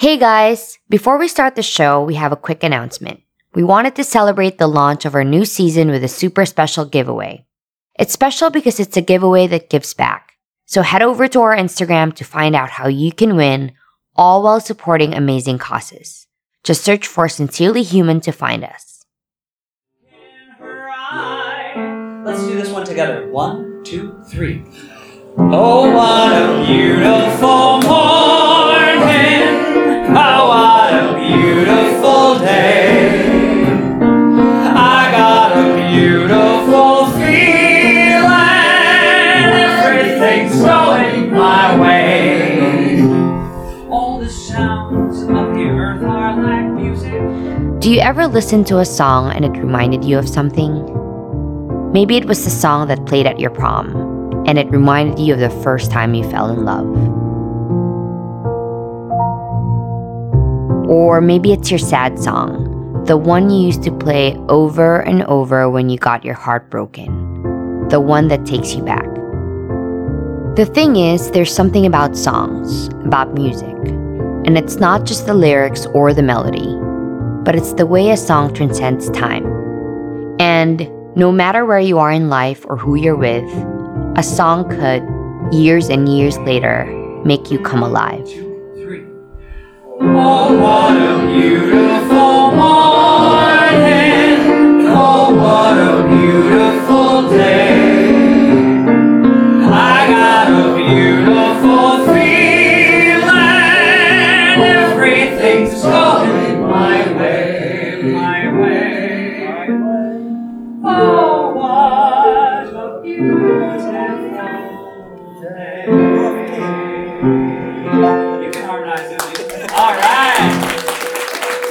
Hey guys! Before we start the show, we have a quick announcement. We wanted to celebrate the launch of our new season with a super special giveaway. It's special because it's a giveaway that gives back. So head over to our Instagram to find out how you can win, all while supporting amazing causes. Just search for Sincerely Human to find us. Let's do this one together. One, two, three. Oh, what a beautiful morning. Do you ever listen to a song and it reminded you of something? Maybe it was the song that played at your prom, and it reminded you of the first time you fell in love. Or maybe it's your sad song, the one you used to play over and over when you got your heart broken, the one that takes you back. The thing is, there's something about songs, about music, and it's not just the lyrics or the melody, but it's the way a song transcends time. And no matter where you are in life or who you're with, a song could, years and years later, make you come alive. You can harmonize me. All right.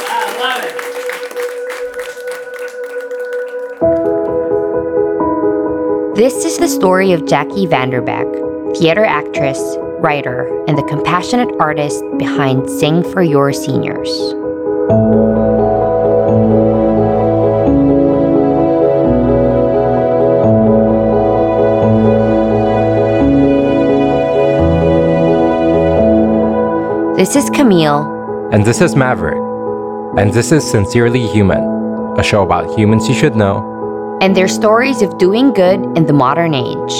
I love it. This is the story of Jackie Vanderbeck, theater actress, writer, and the compassionate artist behind Sing for Your Seniors. This is Camille, And this is Maverick. And this is Sincerely Human, a show about humans you should know. and their stories of doing good in the modern age.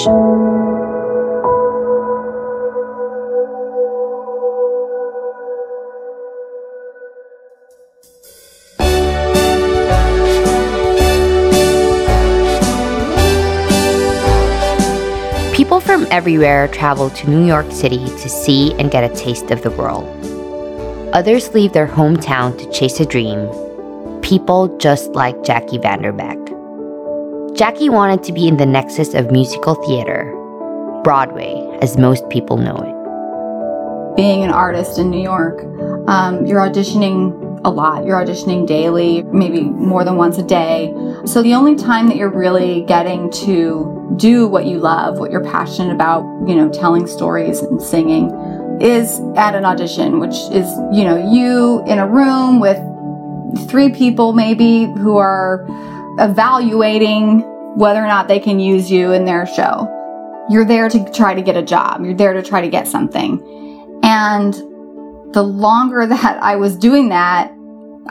People from everywhere travel to New York City to see and get a taste of the world. Others leave their hometown to chase a dream. People just like Jackie Vanderbeck. Jackie wanted to be in the nexus of musical theater, Broadway, as most people know it. being an artist in New York, um, you're auditioning a lot. You're auditioning daily, maybe more than once a day. So the only time that you're really getting to do what you love, what you're passionate about, you know, telling stories and singing, is at an audition, which is, you know, you in a room with three people maybe who are evaluating whether or not they can use you in their show. You're there to try to get a job. You're there to try to get something. And the longer that I was doing that,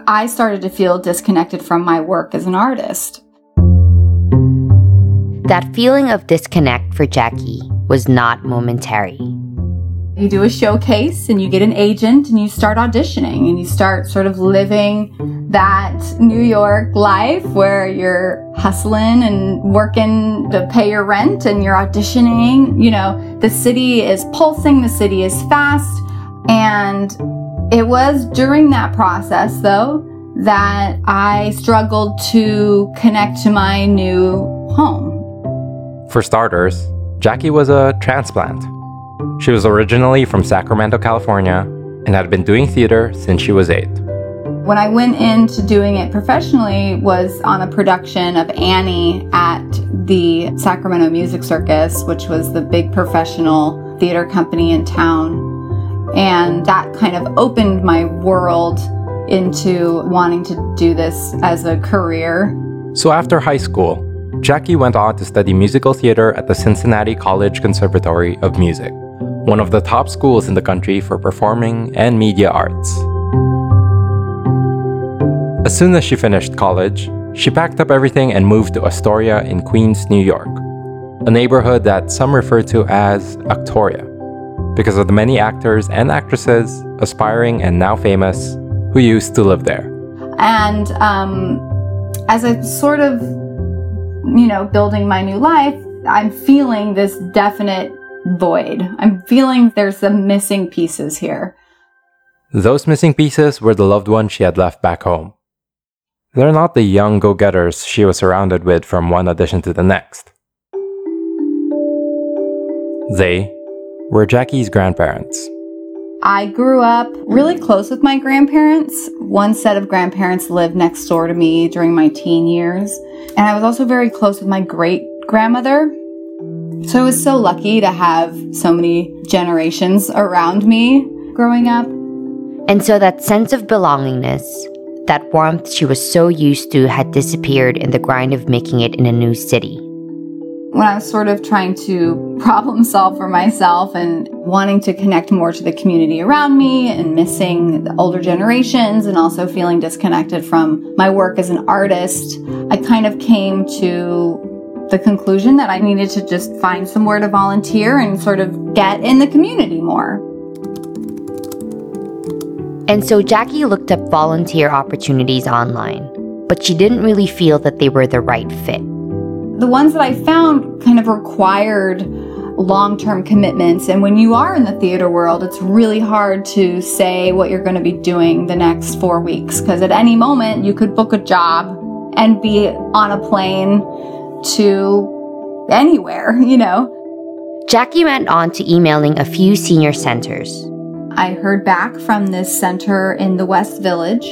I started to feel disconnected from my work as an artist. That feeling of disconnect for Jackie was not momentary. You do a showcase and you get an agent and you start auditioning and you start sort of living that New York life where you're hustling and working to pay your rent and you're auditioning. You know, the city is pulsing, the city is fast. And it was during that process, though, that I struggled to connect to my new home. For starters, Jackie was a transplant. She was originally from Sacramento, California, and had been doing theater since she was eight. When I went into doing it professionally was on a production of Annie at the Sacramento Music Circus, which was the big professional theater company in town. And that kind of opened my world into wanting to do this as a career. So after high school, Jackie went on to study musical theater at the Cincinnati College Conservatory of Music, one of the top schools in the country for performing and media arts. As soon as she finished college, she packed up everything and moved to Astoria in Queens, New York, a neighborhood that some refer to as Actoria, because of the many actors and actresses, aspiring and now famous, who used to live there. And um, as I sort of, you know, building my new life, I'm feeling this definite void. I'm feeling there's some missing pieces here. Those missing pieces were the loved ones she had left back home. They're not the young go getters she was surrounded with from one audition to the next. They were Jackie's grandparents. I grew up really close with my grandparents. One set of grandparents lived next door to me during my teen years. And I was also very close with my great grandmother. So I was so lucky to have so many generations around me growing up. And so that sense of belongingness, that warmth she was so used to, had disappeared in the grind of making it in a new city. When I was sort of trying to problem solve for myself and wanting to connect more to the community around me and missing the older generations and also feeling disconnected from my work as an artist, I kind of came to the conclusion that I needed to just find somewhere to volunteer and sort of get in the community more. And so Jackie looked up volunteer opportunities online, but she didn't really feel that they were the right fit. The ones that I found kind of required long term commitments. And when you are in the theater world, it's really hard to say what you're going to be doing the next four weeks because at any moment you could book a job and be on a plane to anywhere, you know. Jackie went on to emailing a few senior centers. I heard back from this center in the West Village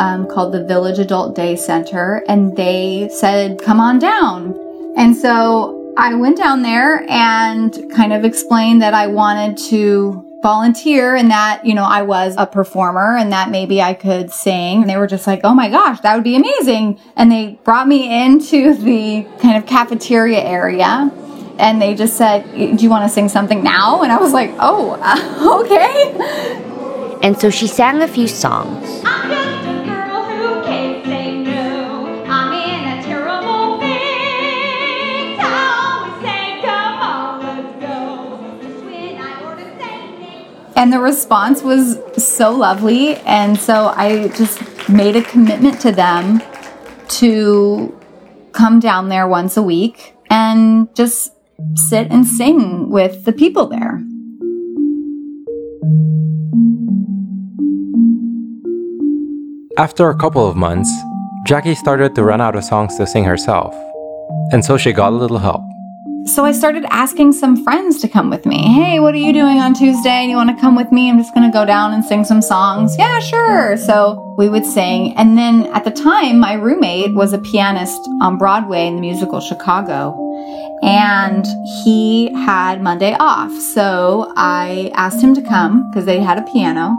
um, called the Village Adult Day Center, and they said, Come on down. And so I went down there and kind of explained that I wanted to volunteer and that, you know, I was a performer and that maybe I could sing. And they were just like, oh my gosh, that would be amazing. And they brought me into the kind of cafeteria area and they just said, do you want to sing something now? And I was like, oh, uh, okay. And so she sang a few songs. I'm And the response was so lovely. And so I just made a commitment to them to come down there once a week and just sit and sing with the people there. After a couple of months, Jackie started to run out of songs to sing herself, and so she got a little help. So I started asking some friends to come with me. Hey, what are you doing on Tuesday? You want to come with me? I'm just going to go down and sing some songs. Yeah, sure. So we would sing. And then at the time, my roommate was a pianist on Broadway in the musical Chicago. And he had Monday off. So I asked him to come because they had a piano.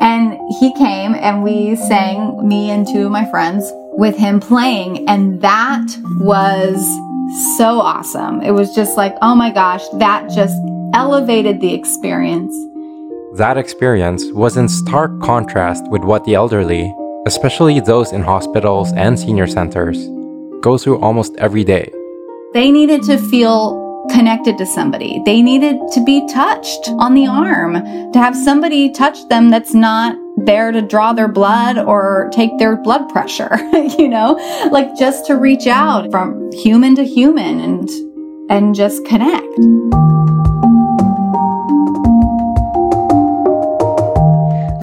And he came and we sang, me and two of my friends, with him playing. And that was so awesome. It was just like, oh my gosh, that just elevated the experience. That experience was in stark contrast with what the elderly, especially those in hospitals and senior centers, go through almost every day. They needed to feel connected to somebody. They needed to be touched on the arm, to have somebody touch them that's not there to draw their blood or take their blood pressure, you know, like just to reach out from human to human and and just connect.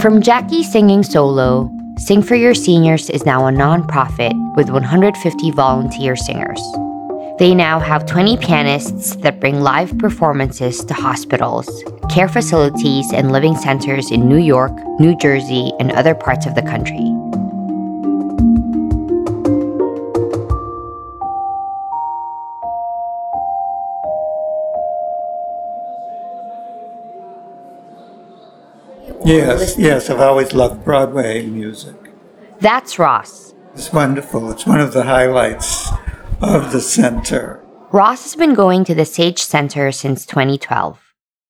From Jackie singing solo, Sing for Your Seniors is now a nonprofit with 150 volunteer singers. They now have 20 pianists that bring live performances to hospitals, care facilities, and living centers in New York, New Jersey, and other parts of the country. Yes, yes, I've always loved Broadway music. That's Ross. It's wonderful. It's one of the highlights of the center. Ross has been going to the Sage Center since 2012.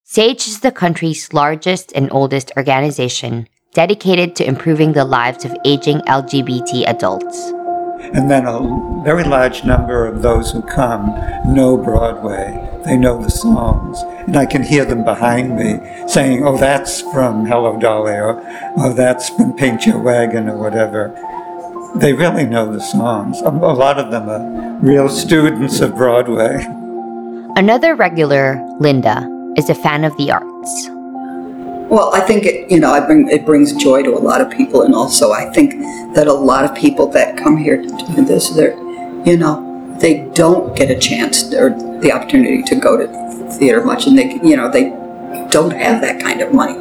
Sage is the country's largest and oldest organization dedicated to improving the lives of aging LGBT adults. And then a very large number of those who come know Broadway. They know the songs. And I can hear them behind me saying, oh, that's from Hello Dolly, or oh, that's from Paint Your Wagon, or whatever. They really know the songs. A a lot of them are real students of Broadway. Another regular, Linda, is a fan of the arts. Well, I think it, you know, I bring, it brings joy to a lot of people, and also I think that a lot of people that come here to do this, they're, you know, they don't get a chance or the opportunity to go to theater much, and they, you know, they don't have that kind of money,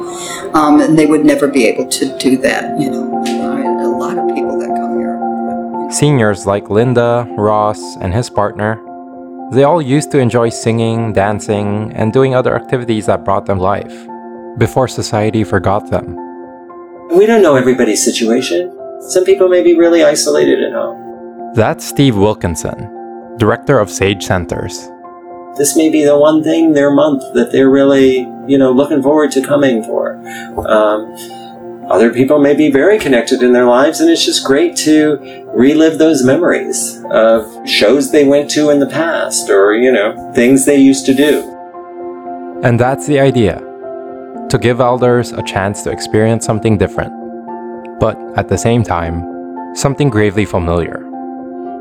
um, and they would never be able to do that. You know, Seniors like Linda, Ross, and his partner, they all used to enjoy singing, dancing, and doing other activities that brought them life before society forgot them. We don't know everybody's situation. Some people may be really isolated at home. That's Steve Wilkinson, director of Sage Centers. This may be the one thing their month that they're really, you know, looking forward to coming for. Um, other people may be very connected in their lives, and it's just great to relive those memories of shows they went to in the past or, you know, things they used to do. And that's the idea to give elders a chance to experience something different, but at the same time, something gravely familiar.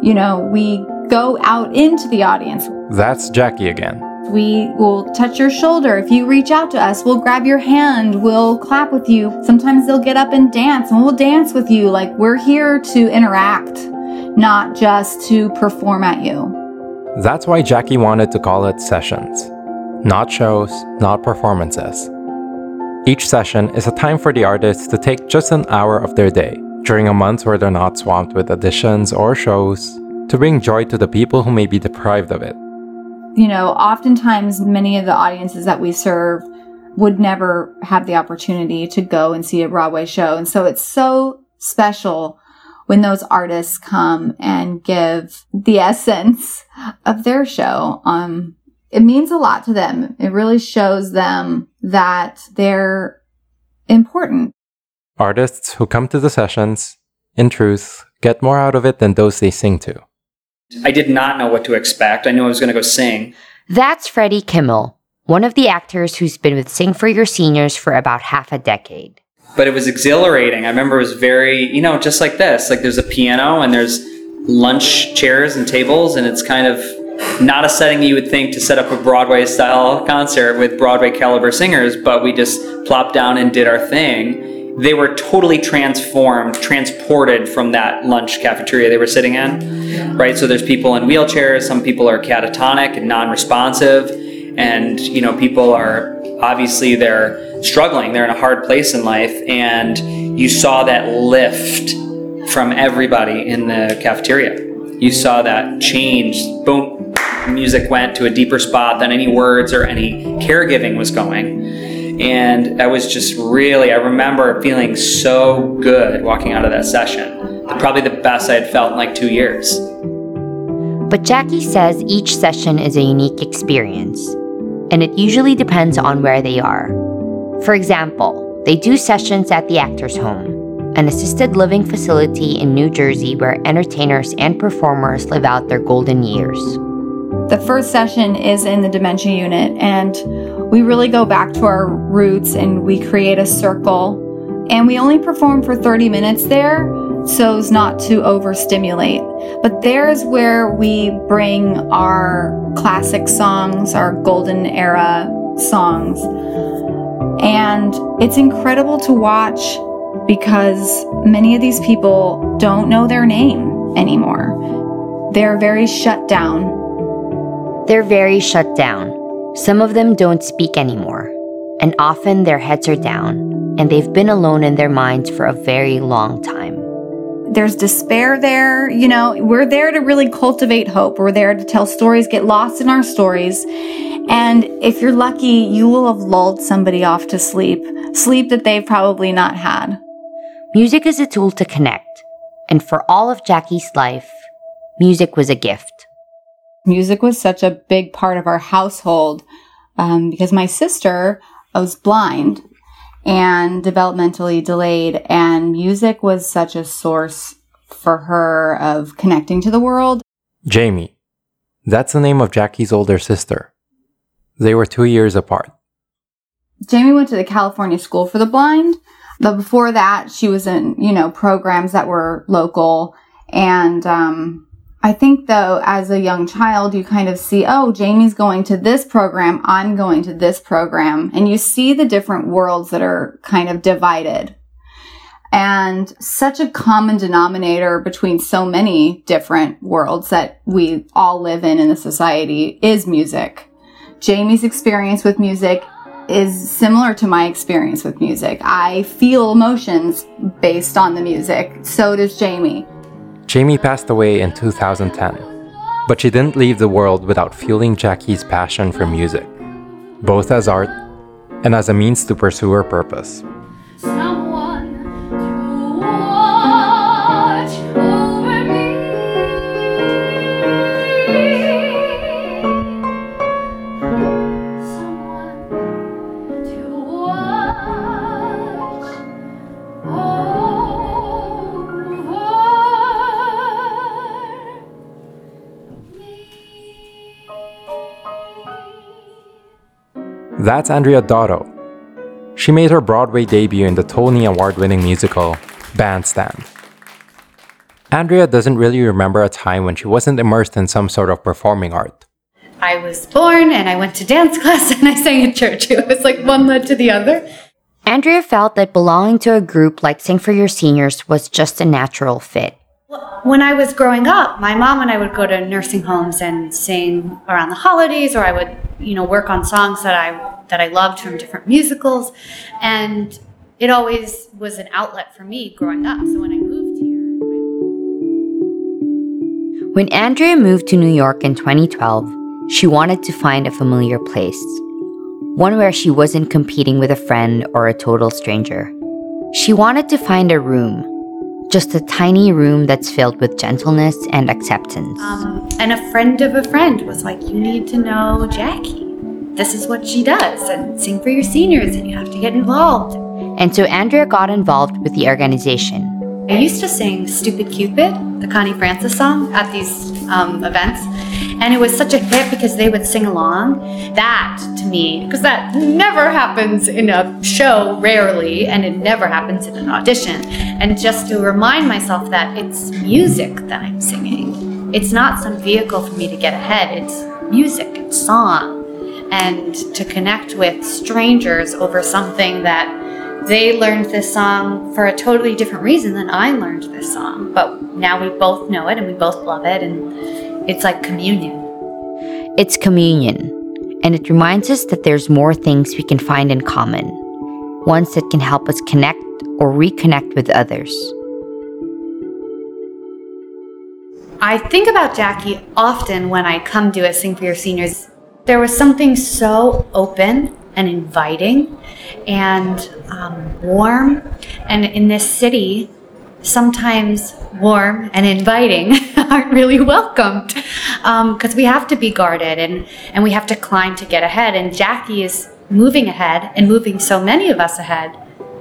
You know, we go out into the audience. That's Jackie again. We will touch your shoulder. If you reach out to us, we'll grab your hand. We'll clap with you. Sometimes they'll get up and dance and we'll dance with you. Like we're here to interact, not just to perform at you. That's why Jackie wanted to call it sessions. Not shows, not performances. Each session is a time for the artists to take just an hour of their day during a month where they're not swamped with auditions or shows to bring joy to the people who may be deprived of it. You know, oftentimes many of the audiences that we serve would never have the opportunity to go and see a Broadway show. And so it's so special when those artists come and give the essence of their show. Um, it means a lot to them. It really shows them that they're important. Artists who come to the sessions, in truth, get more out of it than those they sing to. I did not know what to expect. I knew I was going to go sing. That's Freddie Kimmel, one of the actors who's been with Sing for Your Seniors for about half a decade. But it was exhilarating. I remember it was very, you know, just like this. Like there's a piano and there's lunch chairs and tables, and it's kind of not a setting you would think to set up a Broadway style concert with Broadway caliber singers, but we just plopped down and did our thing. They were totally transformed, transported from that lunch cafeteria they were sitting in, right? So there's people in wheelchairs, some people are catatonic and non-responsive, and you know people are obviously they're struggling, they're in a hard place in life, and you saw that lift from everybody in the cafeteria. You saw that change. Boom, music went to a deeper spot than any words or any caregiving was going. And I was just really, I remember feeling so good walking out of that session. Probably the best I had felt in like two years. But Jackie says each session is a unique experience, and it usually depends on where they are. For example, they do sessions at the Actors Home, an assisted living facility in New Jersey where entertainers and performers live out their golden years. The first session is in the dementia unit, and we really go back to our roots and we create a circle. And we only perform for 30 minutes there so as not to overstimulate. But there's where we bring our classic songs, our golden era songs. And it's incredible to watch because many of these people don't know their name anymore. They're very shut down. They're very shut down. Some of them don't speak anymore, and often their heads are down, and they've been alone in their minds for a very long time. There's despair there. You know, we're there to really cultivate hope. We're there to tell stories, get lost in our stories. And if you're lucky, you will have lulled somebody off to sleep, sleep that they've probably not had. Music is a tool to connect, and for all of Jackie's life, music was a gift. Music was such a big part of our household um, because my sister was blind and developmentally delayed. And music was such a source for her of connecting to the world. Jamie. That's the name of Jackie's older sister. They were two years apart. Jamie went to the California School for the Blind, but before that, she was in, you know, programs that were local. And, um, I think though, as a young child, you kind of see, oh, Jamie's going to this program, I'm going to this program. And you see the different worlds that are kind of divided. And such a common denominator between so many different worlds that we all live in in the society is music. Jamie's experience with music is similar to my experience with music. I feel emotions based on the music. So does Jamie. Jamie passed away in 2010, but she didn't leave the world without fueling Jackie's passion for music, both as art and as a means to pursue her purpose. That's Andrea Dotto. She made her Broadway debut in the Tony Award winning musical Bandstand. Andrea doesn't really remember a time when she wasn't immersed in some sort of performing art. I was born and I went to dance class and I sang in church. It was like one led to the other. Andrea felt that belonging to a group like Sing for Your Seniors was just a natural fit. When I was growing up, my mom and I would go to nursing homes and sing around the holidays, or I would, you know, work on songs that I that I loved from different musicals, and it always was an outlet for me growing up. So when I moved here, When Andrea moved to New York in 2012, she wanted to find a familiar place, one where she wasn't competing with a friend or a total stranger. She wanted to find a room, just a tiny room that's filled with gentleness and acceptance. um, and a friend of a friend was like, "You need to know Jackie. This is what she does, and sing for your seniors, and you have to get involved." And so Andrea got involved with the organization. I used to sing Stupid Cupid, the Connie Francis song, at these um, events. And it was such a hit because they would sing along. That, to me, because that never happens in a show, rarely, and it never happens in an audition. And just to remind myself that it's music that I'm singing, it's not some vehicle for me to get ahead, it's music, it's song. And to connect with strangers over something that they learned this song for a totally different reason than I learned this song. But now we both know it and we both love it, and it's like communion. It's communion, and it reminds us that there's more things we can find in common, ones that can help us connect or reconnect with others. I think about Jackie often when I come to a Sing for Your Seniors. There was something so open and inviting and um, warm. And in this city, sometimes warm and inviting aren't really welcomed because we have to be guarded and, and we have to climb to get ahead. And Jackie is moving ahead and moving so many of us ahead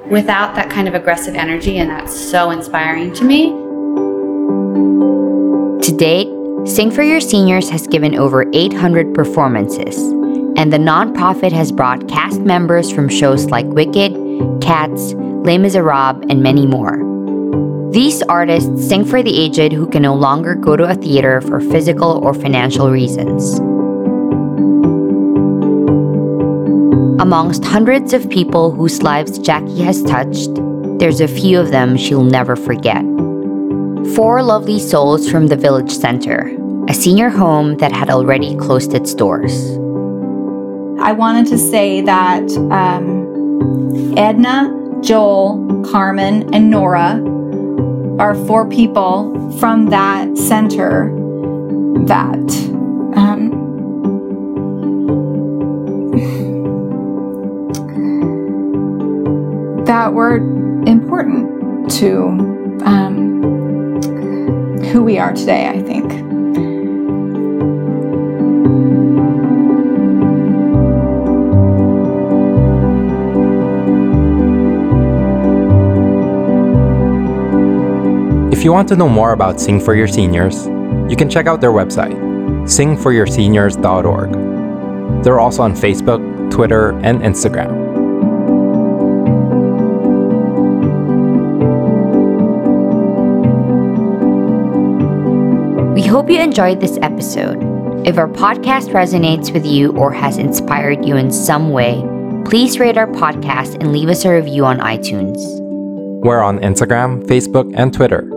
without that kind of aggressive energy. And that's so inspiring to me. To date, Sing for Your Seniors has given over 800 performances, and the nonprofit has brought cast members from shows like Wicked, Cats, Les Miserables, and many more. These artists sing for the aged who can no longer go to a theater for physical or financial reasons. Amongst hundreds of people whose lives Jackie has touched, there's a few of them she'll never forget. Four lovely souls from the village center, a senior home that had already closed its doors. I wanted to say that um, Edna, Joel, Carmen, and Nora are four people from that center that um, that were important to um, who we are today. I think. If you want to know more about Sing for Your Seniors, you can check out their website, singforyourseniors.org. They're also on Facebook, Twitter, and Instagram. We hope you enjoyed this episode. If our podcast resonates with you or has inspired you in some way, please rate our podcast and leave us a review on iTunes. We're on Instagram, Facebook, and Twitter.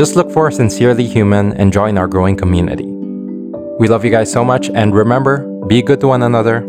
Just look for Sincerely Human and join our growing community. We love you guys so much, and remember be good to one another,